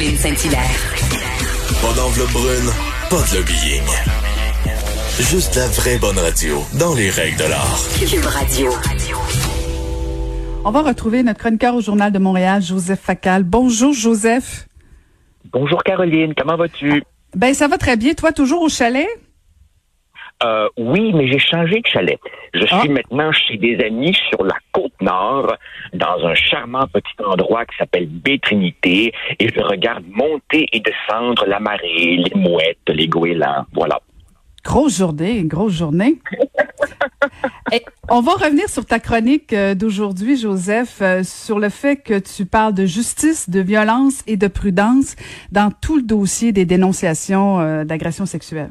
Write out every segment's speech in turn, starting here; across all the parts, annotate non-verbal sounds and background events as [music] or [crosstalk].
Caroline Saint-Hilaire. Pas d'enveloppe brune, pas de lobbying. Juste la vraie bonne radio, dans les règles de l'art. Cube Radio. On va retrouver notre chroniqueur au Journal de Montréal, Joseph Facal. Bonjour, Joseph. Bonjour, Caroline. Comment vas-tu? Ben, ça va très bien. Toi, toujours au chalet? Euh, oui, mais j'ai changé de chalet. Je Ah. suis maintenant chez des amis sur la côte nord, dans un charmant petit endroit qui s'appelle Baie-Trinité, et je regarde monter et descendre la marée, les mouettes, les goélands. Voilà. Grosse journée, grosse journée. [laughs] Et on va revenir sur ta chronique euh, d'aujourd'hui, Joseph, euh, sur le fait que tu parles de justice, de violence et de prudence dans tout le dossier des dénonciations d'agressions sexuelles.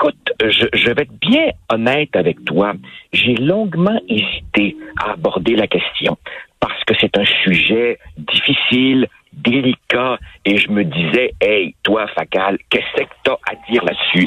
Écoute, je, je vais être bien honnête avec toi. J'ai longuement hésité à aborder la question parce que c'est un sujet difficile, délicat, et je me disais, hey, toi, Facal, qu'est-ce que t'as à dire là-dessus?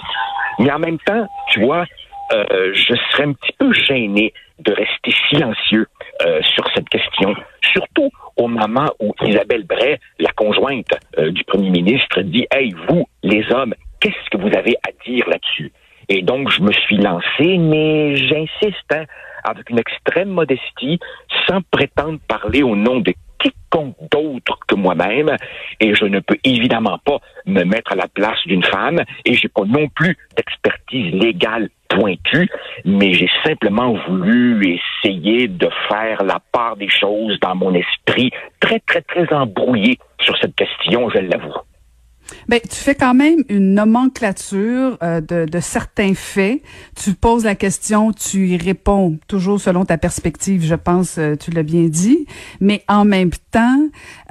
Mais en même temps, tu vois, euh, je serais un petit peu gêné de rester silencieux euh, sur cette question, surtout au moment où Isabelle Bray, la conjointe euh, du premier ministre, dit Hey, vous, les hommes, qu'est-ce que vous avez à dire là-dessus? Et donc, je me suis lancé, mais j'insiste, hein, avec une extrême modestie, sans prétendre parler au nom de quiconque d'autre que moi-même, et je ne peux évidemment pas me mettre à la place d'une femme, et j'ai pas non plus d'expertise légale pointue, mais j'ai simplement voulu essayer de faire la part des choses dans mon esprit, très, très, très embrouillé sur cette question, je l'avoue. Ben, tu fais quand même une nomenclature euh, de, de certains faits. Tu poses la question, tu y réponds toujours selon ta perspective, je pense, euh, tu l'as bien dit. Mais en même temps,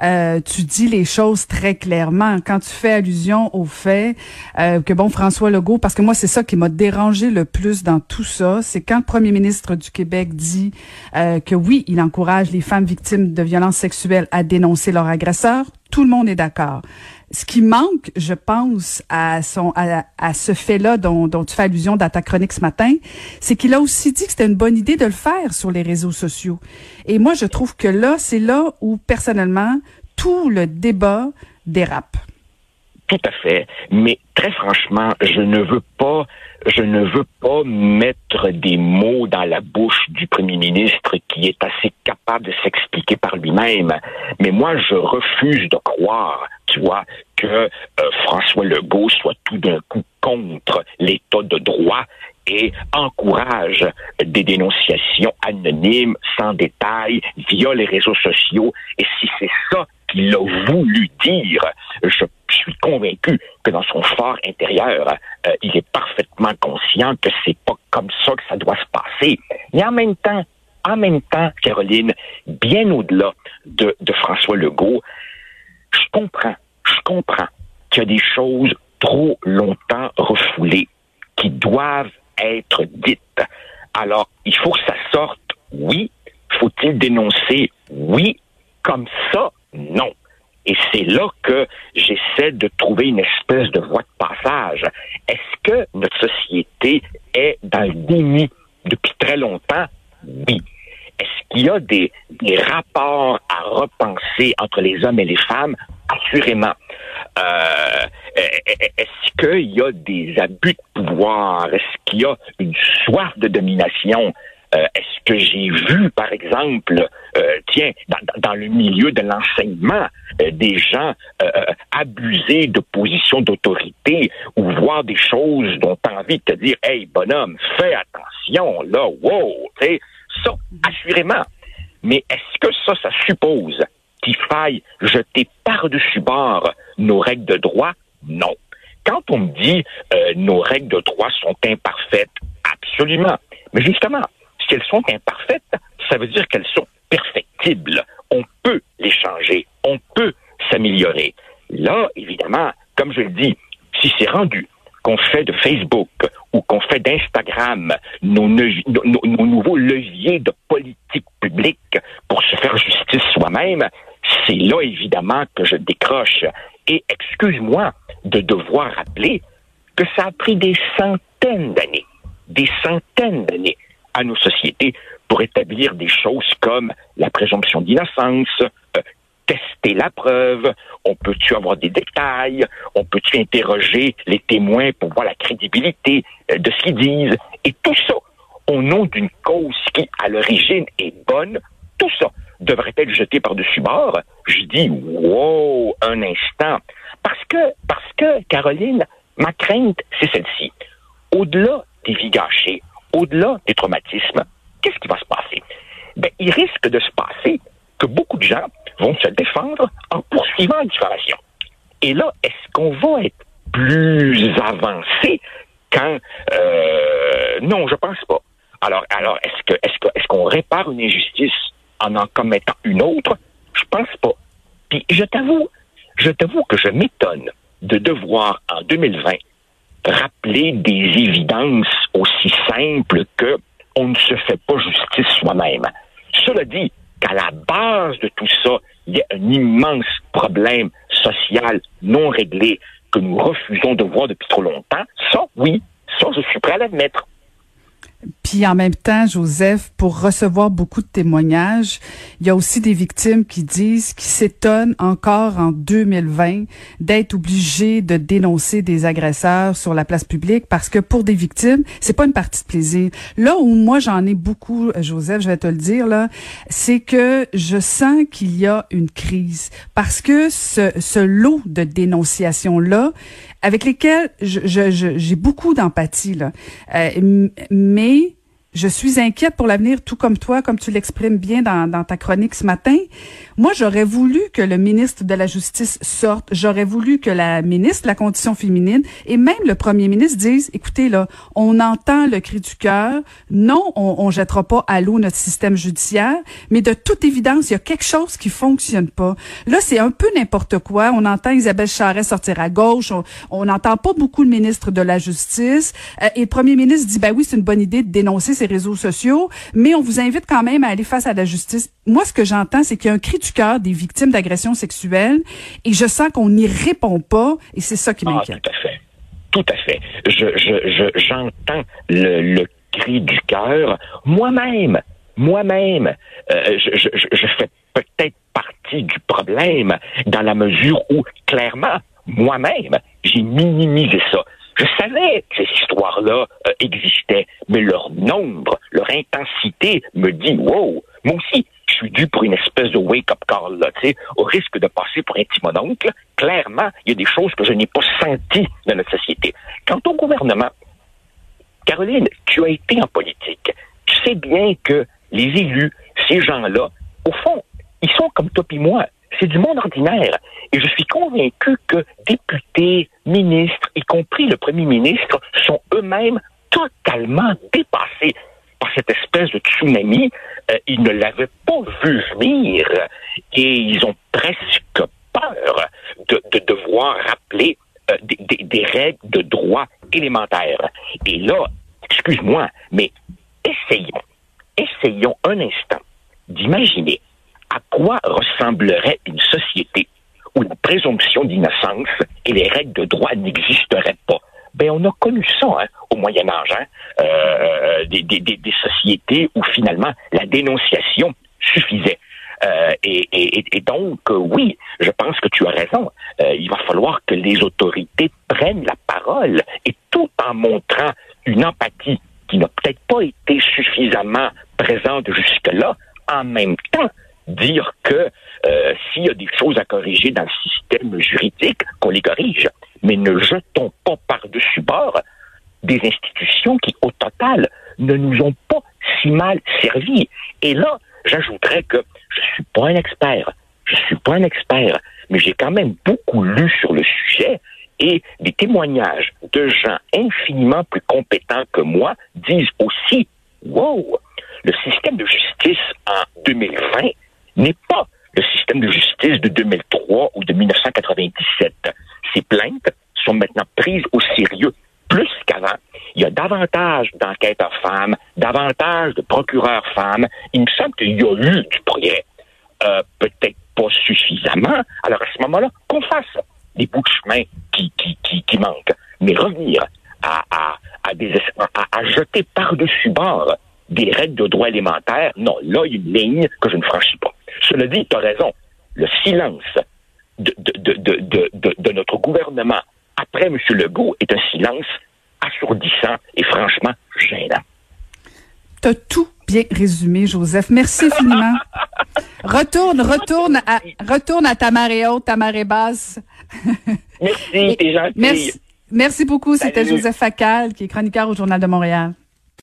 euh, tu dis les choses très clairement. Quand tu fais allusion au fait euh, que, bon, François Legault, parce que moi, c'est ça qui m'a dérangé le plus dans tout ça, c'est quand le premier ministre du Québec dit euh, que oui, il encourage les femmes victimes de violences sexuelles à dénoncer leur agresseur. Tout le monde est d'accord. Ce qui manque, je pense, à son à, ce fait-là dont, dont tu fais allusion dans ta chronique ce matin, c'est qu'il a aussi dit que c'était une bonne idée de le faire sur les réseaux sociaux. Et moi, je trouve que là, c'est là où, personnellement, tout le débat dérape. Tout à fait. Mais très franchement, je ne veux pas, je ne veux pas mettre des mots dans la bouche du premier ministre qui est assez capable de s'expliquer par lui-même. Mais moi, je refuse de croire, tu vois, que euh, François Legault soit tout d'un coup contre l'état de droit et encourage des dénonciations anonymes, sans détail, via les réseaux sociaux. Et si c'est ça qu'il a voulu dire, je suis convaincu que dans son fort intérieur, euh, il est parfaitement conscient que c'est pas comme ça que ça doit se passer. Mais en même temps, en même temps, Caroline, bien au-delà de, de François Legault, je comprends, je comprends qu'il y a des choses trop longtemps refoulées qui doivent être dites. Alors, il faut que ça sorte, oui. Faut-il dénoncer, oui. Comme ça, non. Et c'est là que j'essaie de trouver une espèce de voie de passage. Est-ce que notre société est dans le déni depuis très longtemps? Oui. Est-ce qu'il y a des, rapports à repenser entre les hommes et les femmes? Assurément. Euh, est-ce qu'il y a des abus de pouvoir? Est-ce qu'il y a une soif de domination? Euh, Est-ce que j'ai vu, par exemple, euh, tiens, dans, dans, le milieu de l'enseignement, euh, des gens abuser de positions d'autorité ou voir des choses dont tu as envie de te dire, hey, bonhomme, fais attention, là, wow, tu sais, ça, assurément. Mais est-ce que ça, ça suppose qu'il faille jeter par-dessus bord nos règles de droit? Non. Quand on me dit euh, nos règles de droit sont imparfaites, absolument. Mais justement, si elles sont imparfaites, ça veut dire qu'elles sont perfectibles. On peut les s'améliorer. Là, évidemment, comme je le dis, si c'est rendu qu'on fait de Facebook ou qu'on fait d'Instagram nos, nouveaux leviers de politique publique pour se faire justice soi-même, c'est là évidemment que je décroche. Et excuse-moi de devoir rappeler que ça a pris des centaines d'années, des centaines d'années à nos sociétés pour établir des choses comme la présomption d'innocence, euh, tester la preuve, on peut-tu avoir des détails, on peut-tu interroger les témoins pour voir la crédibilité euh, de ce qu'ils disent, et tout ça au nom d'une cause qui, à l'origine, est bonne, tout ça devrait être jeté par-dessus bord. Je dis, wow, un instant. Parce que, parce que, Caroline, ma crainte, c'est celle-ci. Au-delà des vies gâchées, au-delà des traumatismes, qu'est-ce qui va se passer? Ben, il risque de se passer que beaucoup de gens vont se défendre en poursuivant la diffamation. Et là, est-ce qu'on va être plus avancé quand euh, non, je pense pas. Alors, alors, est-ce que est-ce que est-ce qu'on répare une injustice en en commettant une autre? Je pense pas. Puis je t'avoue, je t'avoue que je m'étonne de devoir en 2020 rappeler des évidences aussi simples que on ne se fait pas justice soi-même. Cela dit, qu'à la base de tout ça, il y a un immense problème social non réglé que nous refusons de voir depuis trop longtemps. Ça, oui, ça, je suis prêt à l'admettre. Puis en même temps, Joseph, pour recevoir beaucoup de témoignages, il y a aussi des victimes qui disent, qui s'étonnent encore en 2020 d'être obligés de dénoncer des agresseurs sur la place publique parce que pour des victimes, c'est pas une partie de plaisir. Là où moi j'en ai beaucoup, Joseph, je vais te le dire là, c'est que je sens qu'il y a une crise parce que ce, ce lot de dénonciations là, avec lesquelles j'ai je, je, beaucoup d'empathie là, euh, mais je suis inquiète pour l'avenir, tout comme toi, comme tu l'exprimes bien dans, dans, ta chronique ce matin. Moi, j'aurais voulu que le ministre de la Justice sorte. J'aurais voulu que la ministre de la Condition féminine et même le premier ministre disent, écoutez, là, on entend le cri du cœur. Non, on, on jettera pas à l'eau notre système judiciaire, mais de toute évidence, il y a quelque chose qui fonctionne pas. Là, c'est un peu n'importe quoi. On entend Isabelle Charret sortir à gauche. On n'entend pas beaucoup le ministre de la Justice. Euh, et le premier ministre dit, ben oui, c'est une bonne idée de dénoncer réseaux sociaux, mais on vous invite quand même à aller face à la justice. Moi, ce que j'entends, c'est qu'il y a un cri du cœur des victimes d'agressions sexuelles et je sens qu'on n'y répond pas et c'est ça qui ah, m'inquiète. tout à fait. Tout à fait. Je, j'entends le, cri du cœur. Moi-même, moi-même, euh, je, je fais peut-être partie du problème dans la mesure où, clairement, moi-même, j'ai minimisé ça. Je savais que ces histoires-là euh, existaient, mais leur nombre, leur intensité me dit, wow, moi aussi, je suis dû pour une espèce de wake-up call, là, au risque de passer pour un timononcle. Clairement, il y a des choses que je n'ai pas senties dans notre société. Quant au gouvernement, Caroline, tu as été en politique. Tu sais bien que les élus, ces gens-là, au fond, ils sont comme toi et moi. C'est du monde ordinaire. Et je suis convaincu que députés, ministres, y compris le premier ministre, sont eux-mêmes totalement dépassés par cette espèce de tsunami. Euh, ils ne l'avaient pas vu venir et ils ont presque peur de, devoir rappeler euh, des, des règles de droit élémentaires. Et là, excuse-moi, mais essayons, essayons un instant d'imaginer à quoi ressemblerait une société où la présomption d'innocence et les règles de droit n'existeraient pas? Ben, on a connu ça hein, au Moyen Âge, hein, euh, des, des, des, sociétés où finalement la dénonciation suffisait. Euh, et, et, et, donc, euh, oui, je pense que tu as raison. Euh, il va falloir que les autorités prennent la parole et tout en montrant une empathie qui n'a peut-être pas été suffisamment présente jusque-là, en même temps, dire que euh, s'il y a des choses à corriger dans le système juridique, qu'on les corrige. Mais ne jetons pas par-dessus bord des institutions qui, au total, ne nous ont pas si mal servi. Et là, j'ajouterais que je suis pas un expert. Je suis pas un expert, mais j'ai quand même beaucoup lu sur le sujet et des témoignages de gens infiniment plus compétents que moi disent aussi, wow, le système de justice en 2020 n'est pas le système de justice de 2003 ou de 1997. Ces plaintes sont maintenant prises au sérieux plus qu'avant. Il y a davantage d'enquêteurs femmes, davantage de procureurs femmes. Il me semble qu'il y a eu du progrès. Euh, peut-être pas suffisamment. Alors à ce moment-là, qu'on fasse des bouts de chemin qui, qui, qui, qui manquent. Mais revenir à, à, à, des, à jeter par-dessus bord des règles de droit élémentaire, non, là, il y a une ligne que je ne franchis pas. Cela dit, tu as raison, le silence de, de, de, de, de notre gouvernement après M. Legault est un silence assourdissant et franchement gênant. Tu as tout bien résumé, Joseph. Merci infiniment. [laughs] retourne, retourne à, retourne à ta marée haute, ta marée basse. Merci, t'es gentil. Merci, merci beaucoup. C'était Joseph Facal, qui est chroniqueur au Journal de Montréal.